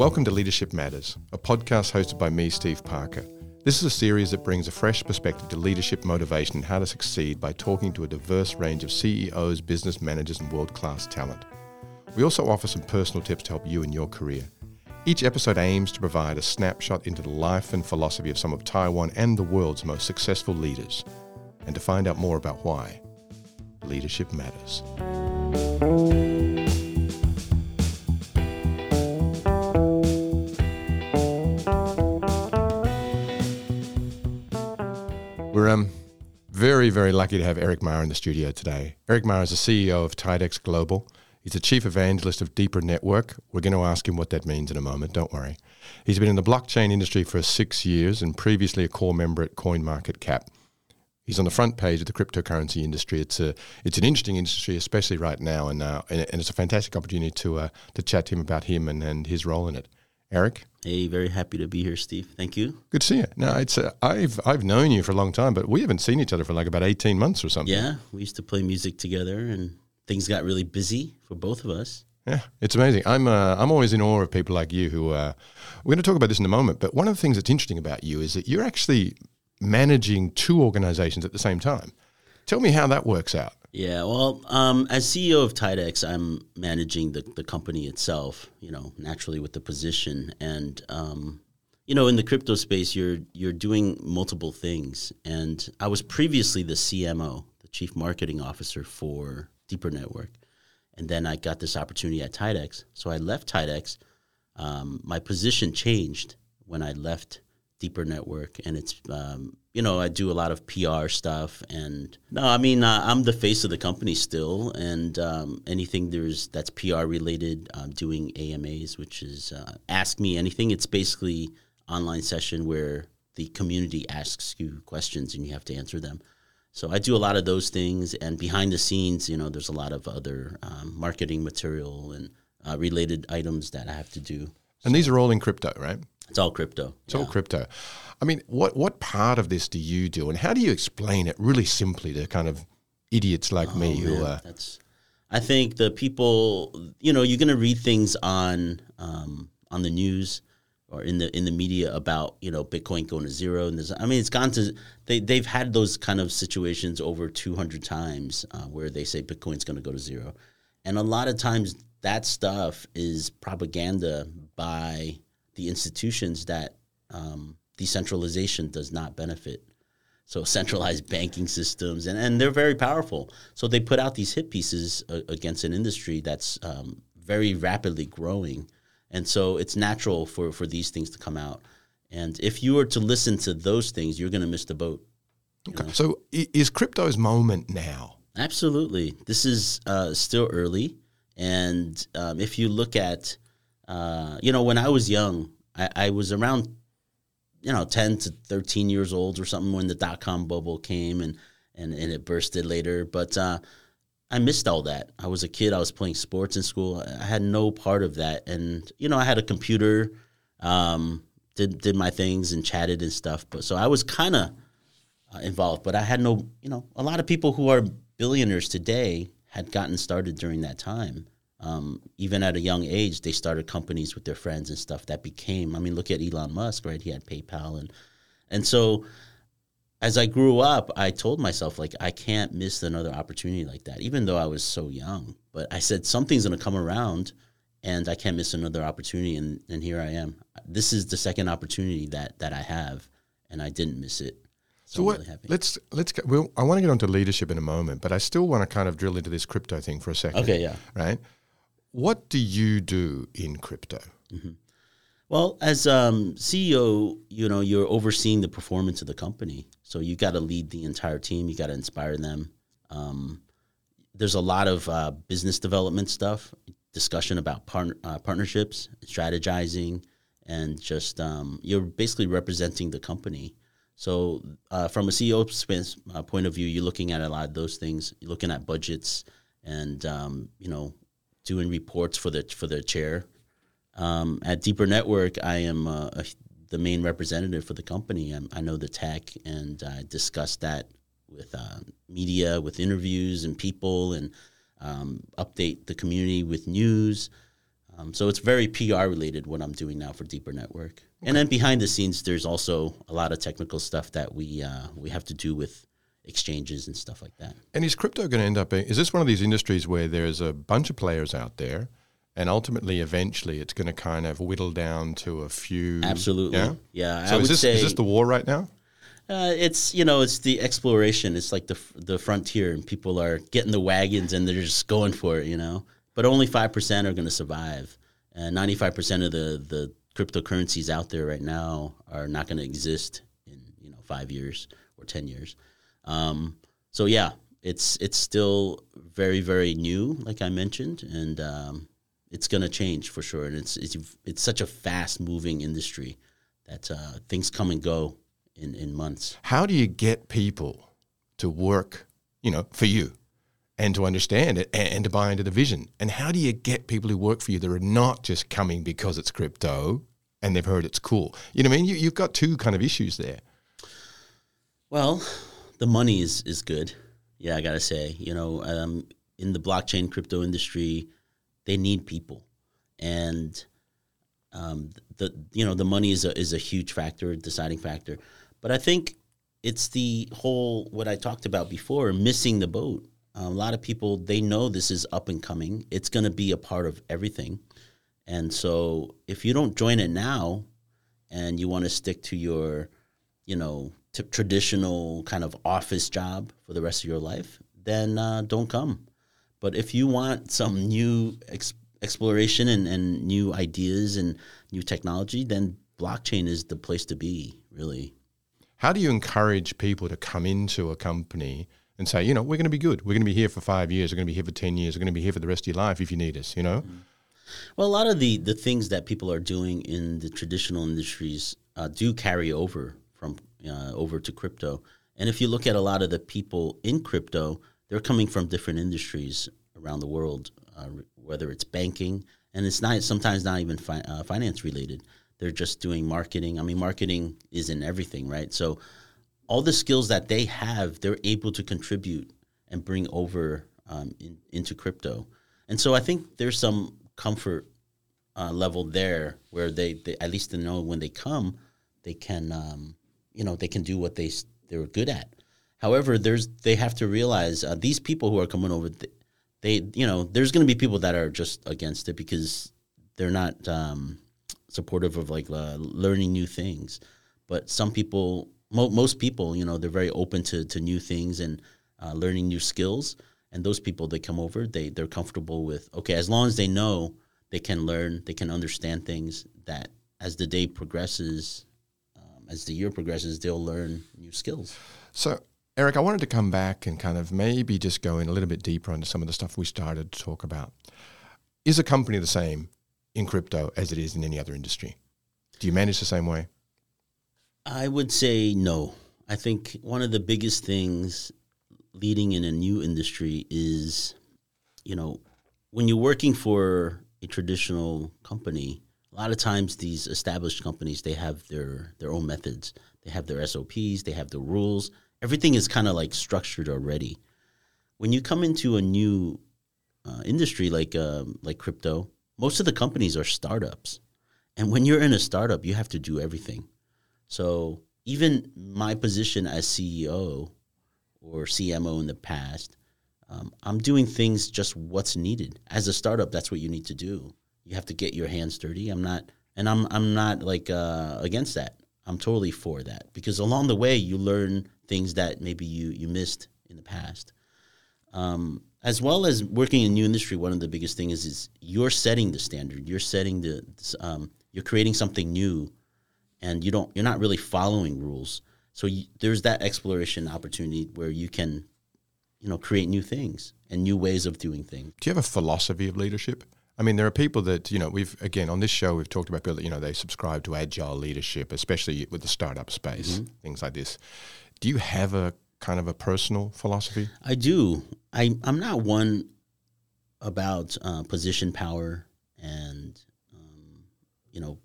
Welcome to Leadership Matters, a podcast hosted by me, Steve Parker. This is a series that brings a fresh perspective to leadership motivation and how to succeed by talking to a diverse range of CEOs, business managers, and world class talent. We also offer some personal tips to help you in your career. Each episode aims to provide a snapshot into the life and philosophy of some of Taiwan and the world's most successful leaders, and to find out more about why leadership matters. We're um, very, very lucky to have Eric Ma in the studio today. Eric Ma is the CEO of Tidex Global. He's the chief evangelist of Deeper Network. We're going to ask him what that means in a moment, don't worry. He's been in the blockchain industry for six years and previously a core member at CoinMarketCap. He's on the front page of the cryptocurrency industry. It's a it's an interesting industry, especially right now, and uh, and, and, it's a fantastic opportunity to uh, to chat to him about him and, and his role in it. Eric, Hey, very happy to be here, Steve. Thank you. good to see you. No, it's uh, I've I've known you for a long time, but we haven't seen each other for like about eighteen months or something. Yeah, we used to play music together, and things got really busy for both of us. Yeah, it's amazing. I'm uh, I'm always in awe of people like you who uh, we're going to talk about this in a moment. But one of the things that's interesting about you is that you're actually managing two organizations at the same time. Tell me how that works out. Yeah, well, um, as CEO of Tidex, I'm managing the, the company itself. You know, naturally with the position, and um, you know, in the crypto space, you're you're doing multiple things. And I was previously the CMO, the Chief Marketing Officer for Deeper Network, and then I got this opportunity at Tidex. So I left Tidex. Um, my position changed when I left Deeper Network, and it's um, you know I do a lot of PR stuff, and no, I mean uh, I'm the face of the company still, and um, anything there's that's PR related, I'm doing AMAs, which is uh, Ask Me Anything. It's basically online session where the community asks you questions and you have to answer them. So I do a lot of those things, and behind the scenes, you know, there's a lot of other um, marketing material and uh, related items that I have to do. And these are all in crypto, right? It's all crypto. It's all crypto. I mean, what what part of this do you do, and how do you explain it really simply to kind of idiots like me who Man, are that's. I think the people, you know, you're gonna read things on um, on the news or in the in the media about you know Bitcoin going to zero, and there's, I mean, it's gone to they they've had those kind of situations over 200 times uh, where they say Bitcoin's going to go to zero, and a lot of times that stuff is propaganda by the institutions that um, decentralization does not benefit. So centralized banking systems, and, and they're very powerful. So they put out these hit pieces uh, against an industry that's um, very rapidly growing, and so it's natural for for these things to come out. And if you were to listen to those things, you're going to miss the boat. okay. So is crypto's moment now? Absolutely. This is uh, still early. And um, if you look at, uh, you know, when I was young, I, I was around, you know, 10 to 13 years old or something when the dot com bubble came and, and, and it bursted later. But uh, I missed all that. I was a kid. I was playing sports in school. I had no part of that. And, you know, I had a computer, um, did, did my things and chatted and stuff. But so I was kind of uh, involved, but I had no, you know, a lot of people who are billionaires today had gotten started during that time. Um, even at a young age, they started companies with their friends and stuff that became. I mean, look at Elon Musk, right? He had PayPal, and and so as I grew up, I told myself like I can't miss another opportunity like that, even though I was so young. But I said something's going to come around, and I can't miss another opportunity. And and here I am. This is the second opportunity that that I have, and I didn't miss it. So I'm what, really happy. let's let's go, we'll, I want to get onto leadership in a moment, but I still want to kind of drill into this crypto thing for a second. Okay, yeah. Right. What do you do in crypto? Well, as um, CEO, you know you're overseeing the performance of the company, so you got to lead the entire team. You got to inspire them. Um, there's a lot of uh, business development stuff, discussion about partner, uh, partnerships, strategizing, and just um, you're basically representing the company. So, uh, from a CEO uh, point of view, you're looking at a lot of those things. You're looking at budgets, and um, you know, doing reports for the for the chair. Um, at Deeper Network, I am uh, a, the main representative for the company. I'm, I know the tech, and I discuss that with uh, media, with interviews and people, and um, update the community with news. Um, so it's very PR related what I'm doing now for Deeper Network. And then behind the scenes, there's also a lot of technical stuff that we uh, we have to do with exchanges and stuff like that. And is crypto going to end up being, is this one of these industries where there's a bunch of players out there and ultimately, eventually, it's going to kind of whittle down to a few? Absolutely. Yeah. Yeah. So I is would this, say is this the war right now? uh, it's you know it's the exploration. It's like the the frontier, and people are getting the wagons and they're just going for it. You know, but only five percent are going to survive, and ninety five percent of the the cryptocurrencies out there right now are not going to exist in you know five years or ten years. Um, so yeah, it's it's still very very new, like I mentioned, and um, it's going to change for sure. And it's it's it's such a fast moving industry that uh, things come and go in in months. How do you get people to work, you know, for you and to understand it and, to buy into the vision? And how do you get people who work for you that are not just coming because it's crypto and they've heard it's cool? You know what I mean? You, you've got two kind of issues there. Well, the money is is good. Yeah, I gotta say, you know, um, in the blockchain crypto industry, they need people, and um, the you know the money is a is a huge factor, deciding factor. But I think it's the whole what I talked about before, missing the boat. Um, a lot of people they know this is up and coming. It's going to be a part of everything, and so if you don't join it now, and you want to stick to your, you know, t- traditional kind of office job for the rest of your life, then uh, don't come. But if you want some new ex- exploration and, and new ideas and new technology, then blockchain is the place to be, really. How do you encourage people to come into a company and say, you know, we're going to be good. We're going to be here for five years. We're going to be here for 10 years. We're going to be here for the rest of your life if you need us, you know? Well, a lot of the, the things that people are doing in the traditional industries uh, do carry over uh, over to crypto. And if you look at a lot of the people in crypto, they're coming from different industries around the world, uh, whether it's banking, and it's not sometimes not even fi- uh, finance related. They're just doing marketing. I mean, marketing is in everything, right? So all the skills that they have, they're able to contribute and bring over um, in, into crypto. And so I think there's some comfort uh, level there where they, they at least they know when they come, they can um, you know they can do what they they're good at. However, there's they have to realize uh, these people who are coming over, th- they you know there's going to be people that are just against it because they're not um, supportive of like uh, learning new things. But some people, mo- most people, you know, they're very open to to new things and uh, learning new skills. And those people that come over, they they're comfortable with okay, as long as they know they can learn, they can understand things. That as the day progresses, as the year progresses, they'll learn new skills. So, Eric, I wanted to come back and kind of maybe just go in a little bit deeper into some of the stuff we started to talk about. Is a company the same in crypto as it is in any other industry? Do you manage the same way? I would say no. I think one of the biggest things leading in a new industry is, you know, when you're working for a traditional company, a lot of times these established companies they have their their own methods. They have their SOPs, they have the rules. Everything is kind of like structured already. When you come into a new uh, industry like um, like crypto, most of the companies are startups, and when you're in a startup, you have to do everything. So even my position as CEO or CMO in the past, um, I'm doing things just what's needed. As a startup, that's what you need to do. You have to get your hands dirty. I'm not, and I'm I'm not like uh, against that. I'm totally for that because along the way you learn things that maybe you you missed in the past. Um, as well as working in new industry, one of the biggest things is, is you're setting the standard. You're setting the um, you're creating something new, and you don't you're not really following rules. So you, there's that exploration opportunity where you can, you know, create new things and new ways of doing things. Do you have a philosophy of leadership? I mean, there are people that, you know, we've, again, on this show, we've talked about people that, you know, they subscribe to agile leadership, especially with the startup space, things like this. Do you have a kind of a personal philosophy? I do. I I'm not one about uh, position power and um, you know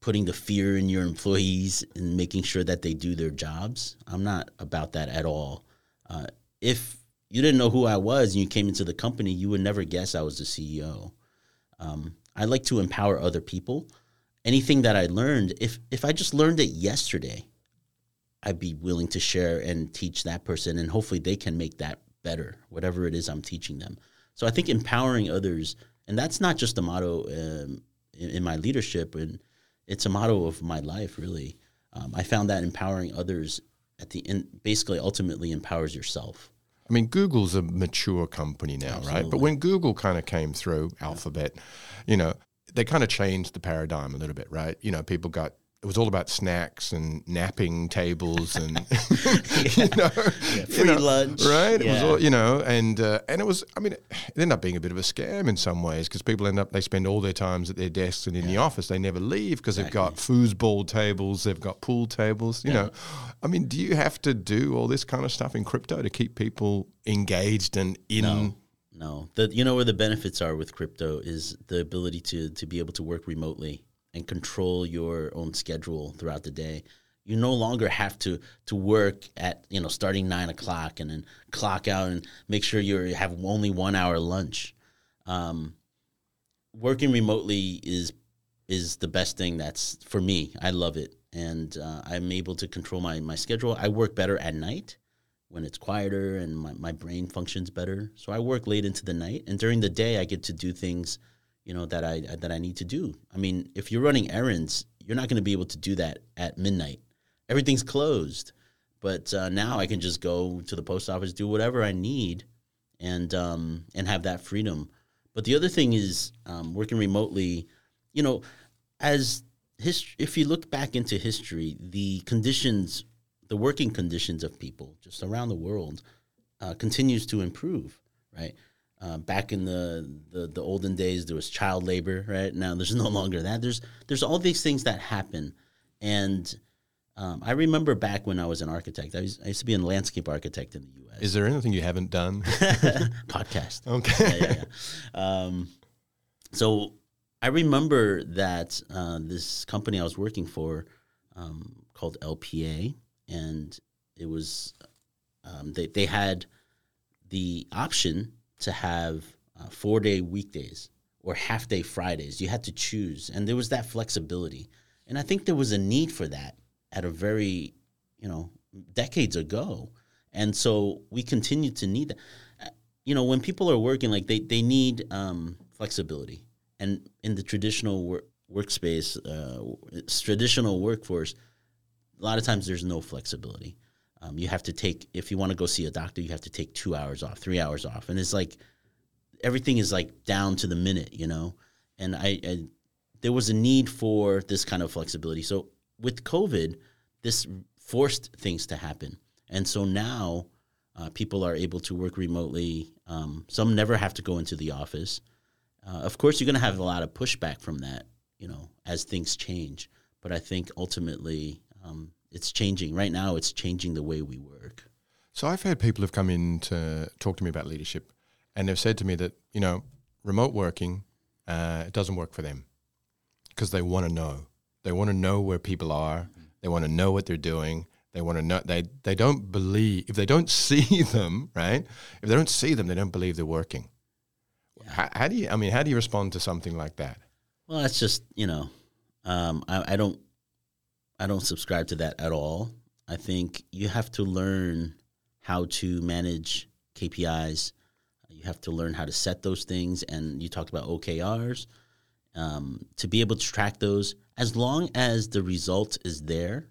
putting the fear in your employees and making sure that they do their jobs. I'm not about that at all. Uh, if you didn't know who I was and you came into the company, you would never guess I was the CEO. Um, I like to empower other people. Anything that I learned, if if I just learned it yesterday, I'd be willing to share and teach that person, and hopefully they can make that better, whatever it is I'm teaching them. So I think empowering others, and that's not just a motto um, in, in, my leadership, and it's a motto of my life, really. Um, I found that empowering others at the end basically ultimately empowers yourself. I mean, Google's a mature company now, Absolutely. right? But when Google kind of came through, Alphabet, you know, they kind of changed the paradigm a little bit, right? You know, people got it was all about snacks and napping tables and you know, yeah, free you know, lunch, right? Yeah. It was all you know, and uh, and it was. I mean, it ended up being a bit of a scam in some ways because people end up they spend all their times at their desks and in yeah. the office. They never leave because exactly. they've got foosball tables, they've got pool tables. You know, I mean, do you have to do all this kind of stuff in crypto to keep people engaged and in? No. No, the you know where the benefits are with crypto is the ability to to be able to work remotely and control your own schedule throughout the day. You no longer have to to work at you know starting nine o'clock and then clock out and make sure you have only one hour lunch. Um, working remotely is is the best thing that's for me. I love it, and uh, I'm able to control my my schedule. I work better at night when it's quieter and my, my brain functions better. So I work late into the night, and during the day I get to do things you know that I that I need to do. I mean, if you're running errands, you're not going to be able to do that at midnight. Everything's closed. But uh, now I can just go to the post office, do whatever I need, and um, and have that freedom. But the other thing is um, working remotely. You know, as history, if you look back into history, the conditions, the working conditions of people just around the world, uh, continues to improve. Right uh, back in the, the, the olden days, there was child labor. Right now, there's no longer that. There's there's all these things that happen, and um, I remember back when I was an architect. I, was, I used to be a landscape architect in the U.S. Is there anything you haven't done? Podcast. Okay. Yeah, yeah, yeah. Um, so I remember that uh, this company I was working for um, called LPA, and it was um, they they had the option to have uh, four day weekdays or half day Fridays. You had to choose, and there was that flexibility. And I think there was a need for that at a very, you know, decades ago. And so we continue to need that. Uh, you know, when people are working, like they, they need um, flexibility. And in the traditional work, workspace, uh, traditional workforce, a lot of times there's no flexibility. Um, you have to take if you want to go see a doctor, you have to take two hours off, three hours off, and it's like everything is like down to the minute, you know. And I, I there was a need for this kind of flexibility. So with COVID, this forced things to happen, and so now uh, people are able to work remotely. Um, some never have to go into the office. Uh, of course, you're going to have a lot of pushback from that, you know, as things change. But I think ultimately, um, it's changing. Right now, it's changing the way we work. So I've had people have come in to talk to me about leadership, and they've said to me that you know remote working uh, it doesn't work for them because they want to know. They want to know where people are. Mm-hmm. They want to know what they're doing. They want to know. They they don't believe if they don't see them right. If they don't see them, they don't believe they're working. Yeah. How, how, do you? I mean, how do you respond to something like that? Well, that's just you know, um, I, I don't I don't subscribe to that at all. I think you have to learn how to manage KPIs. You have to learn how to set those things. And you talked about OKRs. Um, to be able to track those, as long as the result is there,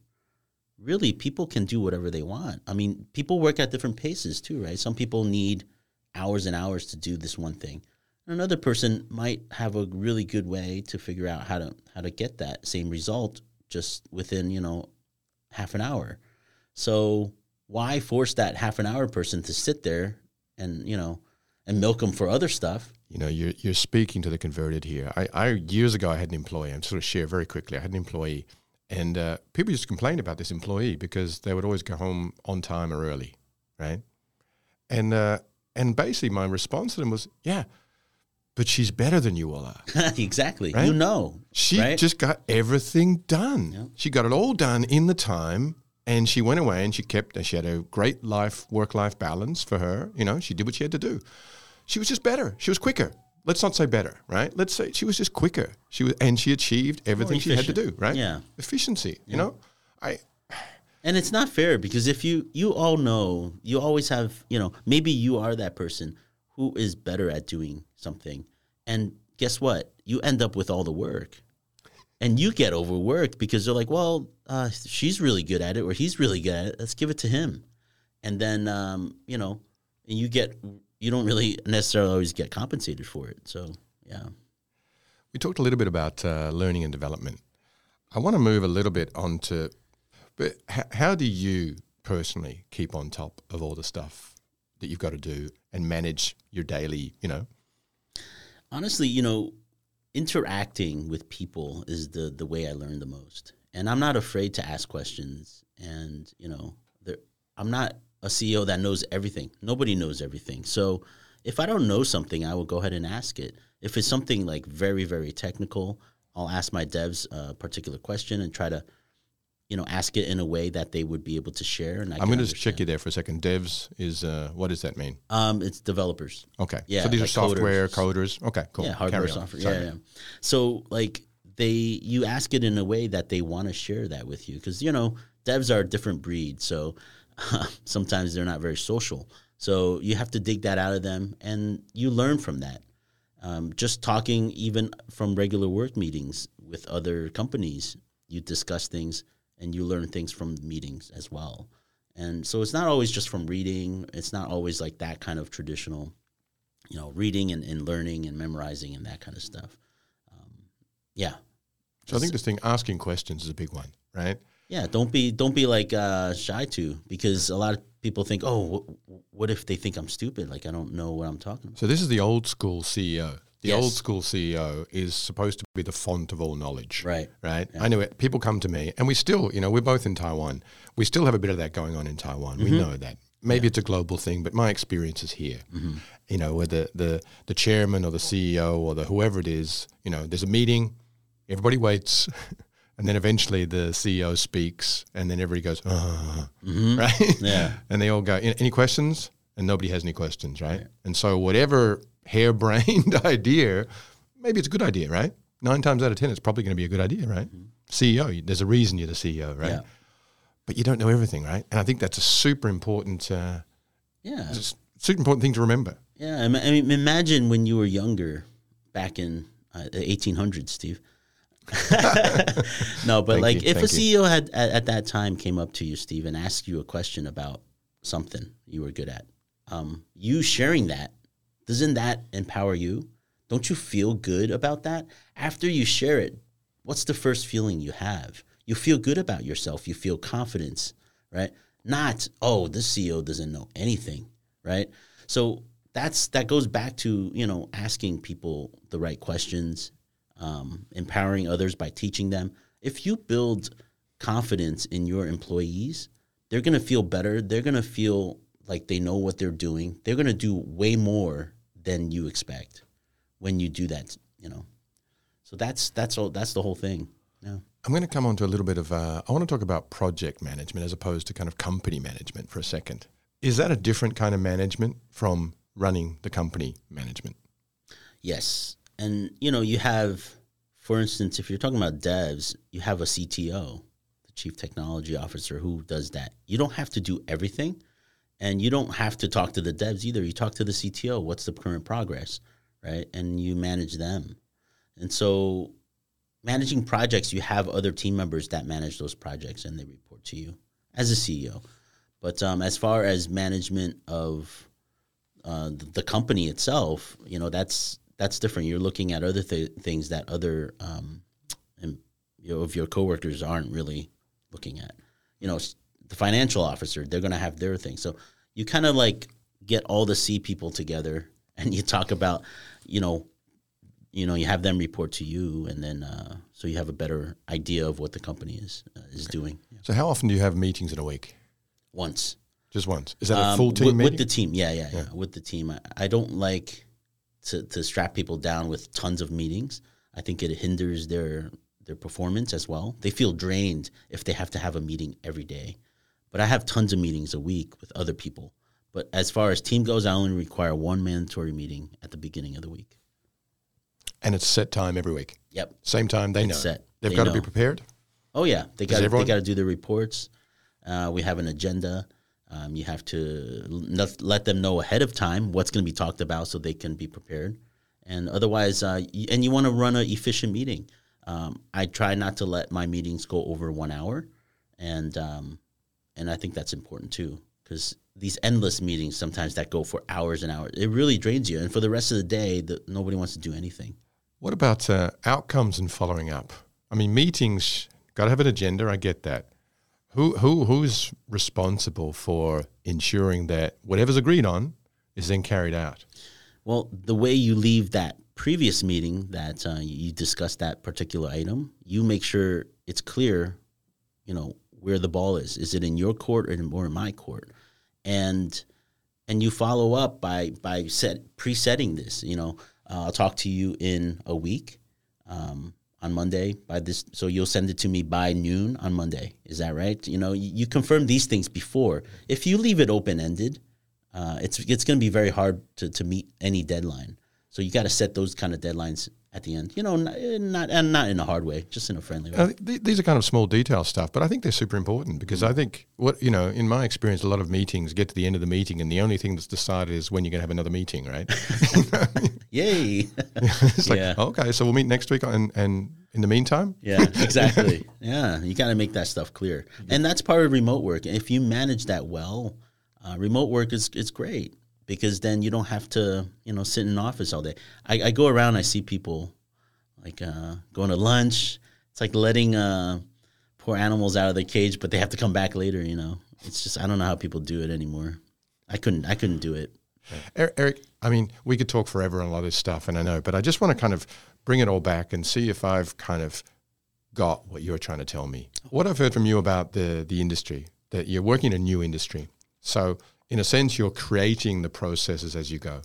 really people can do whatever they want. I mean, people work at different paces too, right? Some people need hours and hours to do this one thing. Another person might have a really good way to figure out how to how to get that same result just within you know half an hour. So why force that half an hour person to sit there and you know and milk them for other stuff? You know, you're you're speaking to the converted here. I, I years ago I had an employee. I'm sort of share very quickly. I had an employee, and uh, people used to complain about this employee because they would always go home on time or early, right? And uh, and basically my response to them was, yeah, but she's better than you all are. exactly. Right? You know. She right? just got everything done. Yep. She got it all done in the time and she went away and she kept and she had a great life work life balance for her, you know, she did what she had to do. She was just better. She was quicker. let's not say better, right? Let's say she was just quicker. She was, and she achieved everything she had to do, right? Yeah. Efficiency. You know, I And it's not fair because if you you all know, you always have, you know, maybe you are that person who is better at doing something. And guess what? You end up with all the work. And you get overworked because they're like, well, uh, she's really good at it or he's really good at it. Let's give it to him. And then, um, you know, and you get, you don't really necessarily always get compensated for it. So, yeah. We talked a little bit about uh, learning and development. I want to move a little bit onto, but h- how do you personally keep on top of all the stuff that you've got to do and manage your daily, you know? honestly, you know, interacting with people is the the way I learn the most. And I'm not afraid to ask questions. And you know, I'm not a CEO that knows everything. Nobody knows everything. So if I don't know something, I will go ahead and ask it. If it's something like very very technical, I'll ask my devs a particular question and try to, you know, ask it in a way that they would be able to share. And I I'm going to just check you there for a second. Devs is, uh, what does that mean? Um, it's developers. Okay. Yeah, So these like are software coders. coders. Okay, cool. Yeah, hardware, software. Yeah, yeah. So like they, you ask it in a way that they want to share that with you because you know devs are a different breed. So sometimes they're not very social. So you have to dig that out of them, and you learn from that. Um, just talking, even from regular work meetings with other companies, you discuss things and you learn things from meetings as well. And so it's not always just from reading. It's not always like that kind of traditional you know, reading and, and learning and memorizing and that kind of stuff. Um, yeah, So I think this thing, asking questions is a big one, right? yeah. Don't be don't be like uh, shy to because a lot of people think, oh, wh- what if they think I'm stupid? Like I don't know what I'm talking about. So this is the old school CEO. The Yes. old school CEO is supposed to be the font of all knowledge. Right. Right. I know it. People come to me, and we still, you know, we're both in Taiwan. We still have a bit of that going on in Taiwan. We mm-hmm. know that. Maybe it's a global thing, but my experience is here. Mm-hmm. You know, where the, the the chairman or the CEO or the whoever it is, you know, there's a meeting, everybody waits, and then eventually the CEO speaks, and then everybody goes, "Ah," right? Yeah. and they all go, "Any any questions?" And nobody has any questions, right? And so whatever harebrained idea, maybe it's a good idea, right? Nine times out of ten, it's probably going to be a good idea, right? CEO, there's a reason you're the CEO, right? Yeah. But you don't know everything, right? And I think that's a super important, uh, Yeah, super important thing to remember. yeah. I mean- imagine when you were younger, back in uh, the 1800s, Steve. no, but like you, if a thank you. CEO had at, at that time came up to you, Steve, and asked you a question about something you were good at, um, you sharing that doesn't that empower you? Don't you feel good about that after you share it? What's the first feeling you have? You feel good about yourself. You feel confidence, right? Not oh, this CEO doesn't know anything, right? So that's that goes back to you know asking people the right questions, um, empowering others by teaching them. If you build confidence in your employees, they're going to feel better. They're going to feel like they know what they're doing. They're going to do way more than you expect when you do that, you know. So that's that's all that's the whole thing. Yeah. I'm going to come on to a little bit of, uh, I want to talk about project management as opposed to kind of company management for a second. Is that a different kind of management from running the company management? Yes. And you know, you have for instance, if you're talking about devs, you have a CTO, the chief technology officer who does that. You don't have to do everything and you don't have to talk to the devs either. You talk to the CTO, what's the current progress, right? And you manage them. And so managing projects, you have other team members that manage those projects and they report to you as a CEO. But um, as far as management of uh, the, company itself, you know, that's that's different. You're looking at other th- things that other um, and, you know, of your coworkers aren't really looking at. You know, the financial officer, they're going to have their thing. So you kind of like get all the C people together and you talk about, you know, you know, you have them report to you, and then uh, so you have a better idea of what the company is uh, is doing. So how often do you have meetings in a week? Once Just once. Is that a Um, full team with, meeting? with the team. Yeah, yeah, yeah, With the team, I, I don't like to, to strap people down with tons of meetings. I think it hinders their their performance as well. They feel drained if they have to have a meeting every day. But I have tons of meetings a week with other people. But as far as team goes, I only require one mandatory meeting at the beginning of the week. And it's set time every week. Yep. Same time they know. set. They've They got to be prepared. Oh yeah, they got they got to do the reports. Uh, we have an agenda. Um, you have to let, let them know ahead of time what's going to be talked about so they can be prepared. And otherwise, uh, y- and you want to run an efficient meeting. Um, I try not to let my meetings go over one hour, and um, and I think that's important too because these endless meetings sometimes that go for hours and hours it really drains you. And for the rest of the day, the, nobody wants to do anything. What about uh, outcomes and following up? I mean, meetings got to have an agenda. I get that. Who who who's responsible for ensuring that whatever's agreed on is then carried out? Well, the way you leave that previous meeting that uh, you discussed that particular item, you make sure it's clear, you know, where the ball is. Is it in your court or in, or in my court? And and you follow up by by set presetting this. You know, uh, I'll talk to you in a week um, on Monday by this. So you'll send it to me by noon on Monday. Is that right? You know, you, you confirm these things before. If you leave it open ended, uh, it's it's going to be very hard to, to meet any deadline. So you got to set those kind of deadlines at the end. You know, not, not and not in a hard way, just in a friendly way. Uh, th- these are kind of small detail stuff, but I think they're super important because I think what you know, in my experience, a lot of meetings get to the end of the meeting, and the only thing that's decided is when you're going to have another meeting, right? Yay! it's like, Yeah. okay, so we'll meet next week, and and in the meantime, yeah, exactly. Yeah, you got to make that stuff clear, and that's part of remote work. If you manage that well, uh, remote work is is great because then you don't have to you know sit in an office all day. I, I go around, I see people like uh, going to lunch. It's like letting uh, poor animals out of their cage, but they have to come back later. You know, it's just I don't know how people do it anymore. I couldn't I couldn't do it. Er- Eric, I mean, we could talk forever on a lot of this stuff, and I know, but I just want to kind of bring it all back and see if I've kind of got what you're trying to tell me. What I've heard from you about the the industry that you're working in a new industry, so in a sense, you're creating the processes as you go.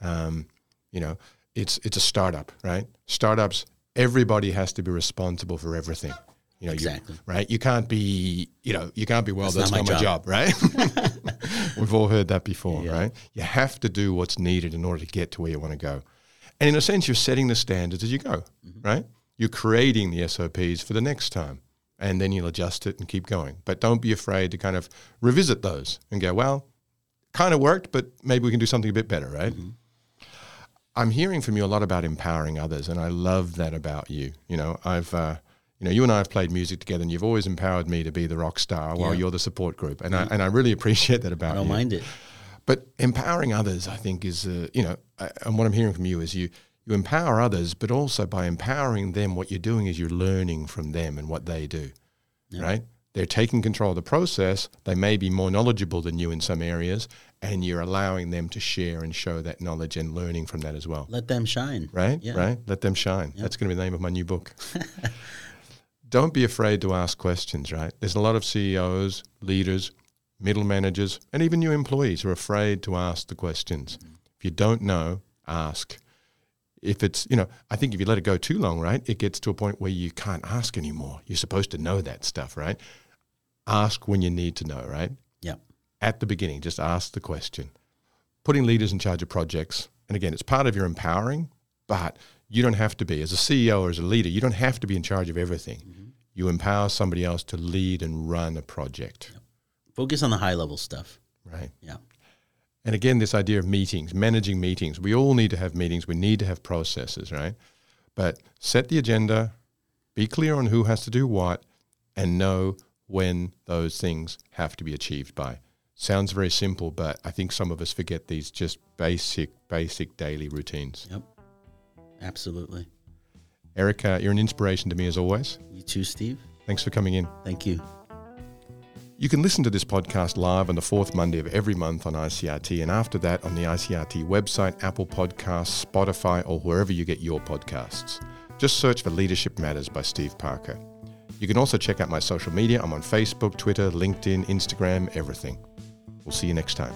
Um, you know, it's it's a startup, right? Startups, everybody has to be responsible for everything. You know, you- Exactly. right? You can't be, you know, you can't be well. That's, That's not, my my job, right? We've all heard that before, Yeah. right? You have to do what's needed in order to get to where you want to go, and in a sense, you're setting the standards as you go, Mm-hmm. right? You're creating the SOPs for the next time, and then you'll adjust it and keep going. But don't be afraid to kind of revisit those and go, well, kind of worked, but maybe we can do something a bit better, right? Mm-hmm. I'm hearing from you a lot about empowering others, and I love that about you. You know, I've, uh, you know, you and I have played music together, and you've always empowered me to be the rock star while Yeah. you're the support group, and I and I really appreciate that about you. I don't you. mind it. But empowering others, I think, is uh, you know, I, and what I'm hearing from you is you you empower others, but also by empowering them, what you're doing is you're learning from them and what they do, right? They're taking control of the process. They may be more knowledgeable than you in some areas, and you're allowing them to share and show that knowledge and learning from that as well. Let them shine. Right? Yeah. Right? Let them shine. That's going to be the name of my new book. Don't be afraid to ask questions, right? There's a lot of CEOs, leaders, middle managers, and even new employees who are afraid to ask the questions. Mm-hmm. If you don't know, ask. If it's, you know, I think if you let it go too long, right, it gets to a point where you can't ask anymore. You're supposed to know that stuff, right? Ask when you need to know, right? Yeah. at the beginning, just ask the question. Putting leaders in charge of projects, and again, it's part of your empowering, but you don't have to be, as a CEO or as a leader, you don't have to be in charge of everything. Mm-hmm. You empower somebody else to lead and run a project, Focus on the high level stuff. right? Yeah. And again, this idea of meetings, managing meetings. We all need to have meetings. We need to have processes, right? But set the agenda, be clear on who has to do what, and know when those things have to be achieved by. Sounds very simple, but I think some of us forget these just basic, basic daily routines. Yep. Absolutely. Erica, you're an inspiration to me as always. You too, Steve. Thanks for coming in. Thank you. You can listen to this podcast live on the fourth Monday of every month on ICRT, and after that on the ICRT website, Apple Podcasts, Spotify, or wherever you get your podcasts. Just search for Leadership Matters by Steve Parker. You can also check out my social media. I'm on Facebook, Twitter, LinkedIn, Instagram, everything. We'll see you next time.